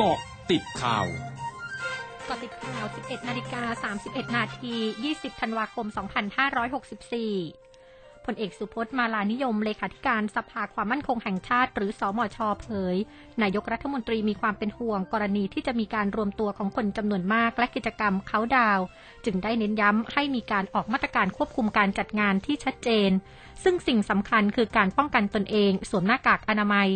เกาะติดข่าวกาะติดข่าว 11 นาฬิกา 31 นาที 20 ธันวาคม 2564 ผลเอกสุพจน์มาลานิยมเลขาธิการสภาความมั่นคงแห่งชาติ หรือสอมชเผย นายกรัฐมนตรีมีความเป็นห่วงกรณีที่จะมีการรวมตัวของคนจำนวนมากและกิจกรรมเขาดาว จึงได้เน้นย้ำให้มีการออกมาตรการควบคุมการจัดงานที่ชัดเจน ซึ่งสิ่งสำคัญคือการป้องกันตนเอง สวมหน้ากากอนามัย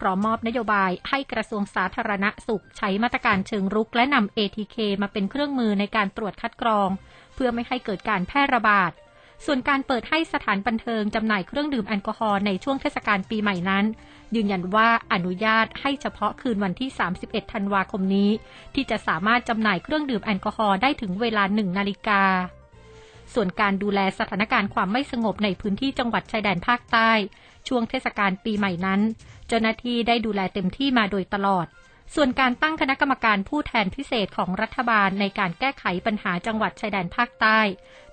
พร้อมมอบนโยบายให้กระทรวงสาธารณสุขใช้มาตรการเชิงรุกและนำ ATK มาเป็นเครื่องมือในการตรวจคัดกรอง เพื่อไม่ให้เกิดการแพร่ระบาด ส่วนการเปิดให้สถานบันเทิงจำหน่ายเครื่องดื่มแอลกอฮอล์ในช่วงเทศกาลปีใหม่นั้น ยืนยันว่าอนุญาตให้เฉพาะคืนวันที่ 31 ธันวาคมนี้ ที่จะสามารถจำหน่ายเครื่องดื่มแอลกอฮอล์ได้ถึงเวลาหนึ่งนาฬิกาส่วนการดูแลสถานการณ์ความไม่สงบในพื้นที่จังหวัดชายแดนภาคใต้ ช่วงเทศกาลปีใหม่นั้น เจ้าหน้าที่ได้ดูแลเต็มที่มาโดยตลอด ส่วนการตั้งคณะกรรมการผู้แทนพิเศษของรัฐบาลในการแก้ไขปัญหาจังหวัดชายแดนภาคใต้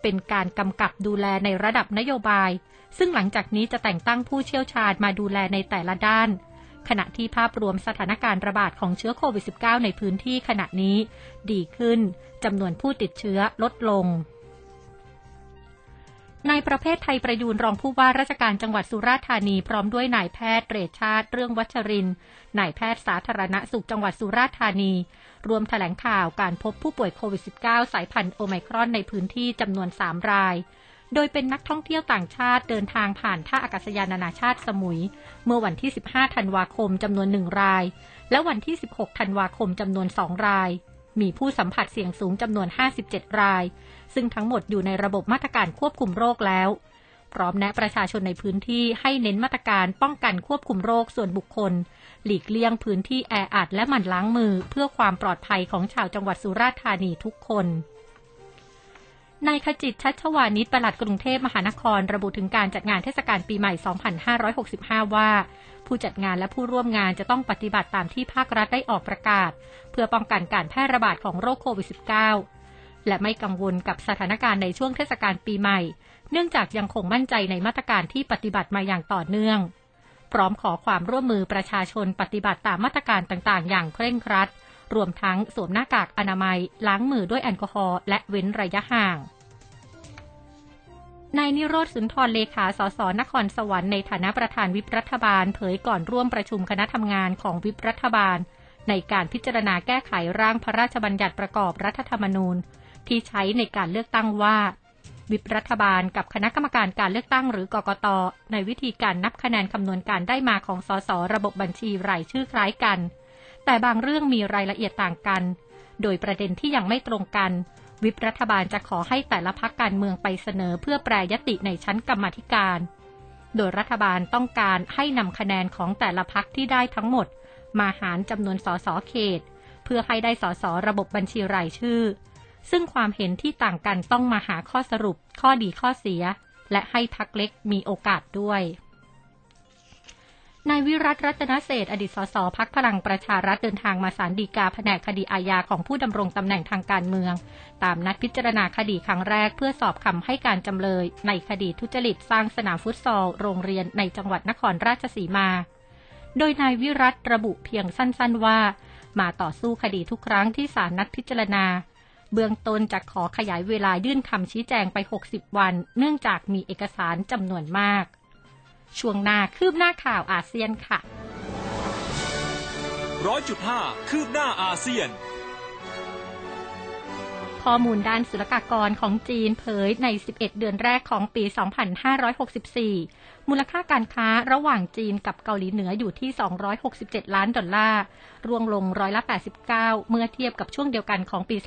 เป็นการกำกับดูแลในระดับนโยบาย ซึ่งหลังจากนี้จะแต่งตั้งผู้เชี่ยวชาญมาดูแลในแต่ละด้าน ขณะที่ภาพรวมสถานการณ์ระบาดของเชื้อโควิด -19 ในพื้นที่ขณะนี้ ดีขึ้นจำนวนผู้ติดเชื้อลดลง นายประเภทไทยประยูนรองผู้ว่าราชการจังหวัดสุราษฎร์ธานีพร้อมด้วยนายแพทย์เรชชาติ เรื่องวัชรินนายแพทย์สาธารณสุขจังหวัดสุราษฎร์ธานี รวมแถลงข่าวการพบผู้ป่วยโควิด -19 สายพันธุ์โอไมครอนในพื้นที่จำนวน 3 ราย โดยเป็นนักท่องเที่ยวต่างชาติเดินทางผ่านท่าอากาศยานนานาชาติสมุย เมื่อวันที่ 15 ธันวาคมจำนวน 1 ราย และวันที่ 16 ธันวาคมจำนวน 2 ราย มีผู้สัมผัสเสี่ยงสูงจำนวน 57 ราย ซึ่งทั้งหมดอยู่ในระบบมาตรการควบคุมโรคแล้ว พร้อมแนะประชาชนในพื้นที่ให้เน้นมาตรการป้องกันควบคุมโรคส่วนบุคคล หลีกเลี่ยงพื้นที่แออัดและหมั่นล้างมือ เพื่อความปลอดภัยของชาวจังหวัดสุราษฎร์ธานีทุกคน นายขจิตชัชวานิชปลัดกรุงเทพมหานคร ระบุถึงการจัดงานเทศกาลปีใหม่ 2565 ว่า ผู้จัดงานและผู้ร่วมงานจะต้องปฏิบัติตามที่ภาครัฐได้ออกประกาศ เพื่อป้องกันการแพร่ระบาดของโรคโควิด -19 และไม่กังวลกับสถานการณ์ในช่วงเทศกาลปีใหม่ เนื่องจากยังคงมั่นใจในมาตรการที่ปฏิบัติมาอย่างต่อเนื่อง พร้อมขอความร่วมมือประชาชนปฏิบัติตามมาตรการต่างๆ อย่างเคร่งครัดรวมทั้งสวมหน้ากากอนามัย ล้างมือด้วยแอลกอฮอล์และเว้นระยะห่าง นายนิโรธสุนทรเลขาสสนครสวรรค์ในฐานะประธานวิปรัฐบาล เผยก่อนร่วมประชุมคณะทำงานของวิปรัฐบาล ในการพิจารณาแก้ไขร่างพระราชบัญญัติประกอบรัฐธรรมนูญ ที่ใช้ในการเลือกตั้งว่า วิปรัฐบาลกับคณะกรรมการการเลือกตั้งหรือกกตในวิธีการนับคะแนนคำนวณการได้มาของสสระบบบัญชีรายชื่อคล้ายกัน แต่บางเรื่องมีรายละเอียดต่างกัน โดยประเด็นที่ยังไม่ตรงกัน วิปรัฐบาลจะขอให้แต่ละพักการเมืองไปเสนอเพื่อแปรยติในชั้นกรรมธิการ โดยรัฐบาลต้องการให้นำคะแนนของแต่ละพักที่ได้ทั้งหมด มาหารจำนวนสสเขต เพื่อให้ได้สสระบบบัญชีรายชื่อ ซึ่งความเห็นที่ต่างกันต้องมาหาข้อสรุปข้อดีข้อเสีย และให้พักเล็กมีโอกาสด้วย นายวิรัตรัตนเศษอดีตสสพักพลังประชารัฐเดินทางมาศาลฎีกาแผนกคดีอาญาของผู้ดำรงตำแหน่งทางการเมือง ตามนัดพิจารณาคดีครั้งแรกเพื่อสอบคำให้การจำเลย ในคดีทุจริตสร้างสนามฟุตซอล โรงเรียนในจังหวัดนครราชสีมา โดยนายวิรัตระบุเพียงสั้นๆว่า มาต่อสู้คดีทุกครั้งที่ศาลนัดพิจารณา เบื้องต้นจะขอขยายเวลายื่นคำชี้แจงไป 60 วัน เนื่องจากมีเอกสารจำนวนมาก ช่วงหน้าคืบหน้าข่าวอาเซียนค่ะร้อยจุดห้าคืบหน้าอาเซียน ข้อมูลด้านศุลกากรของจีนเผยใน 11 เดือนแรกของปี 2564 มูลค่าการค้าระหว่างจีนกับเกาหลีเหนืออยู่ที่ 267 ล้านดอลลาร์ ร่วงลงร้อยละ 89 เมื่อเทียบกับช่วงเดียวกันของปี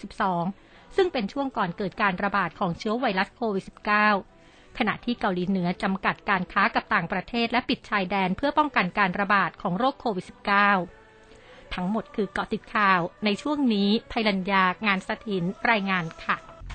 2562 ซึ่งเป็นช่วงก่อนเกิดการระบาดของเชื้อไวรัสโควิด -19 ขณะที่เกาหลีเหนือจำกัดการค้ากับต่างประเทศและปิดชายแดนเพื่อป้องกันการระบาดของโรคโควิด -19 ทั้งหมดคือเกาะติดข่าวในช่วงนี้ภัยรัญญางานสถินรายงานค่ะ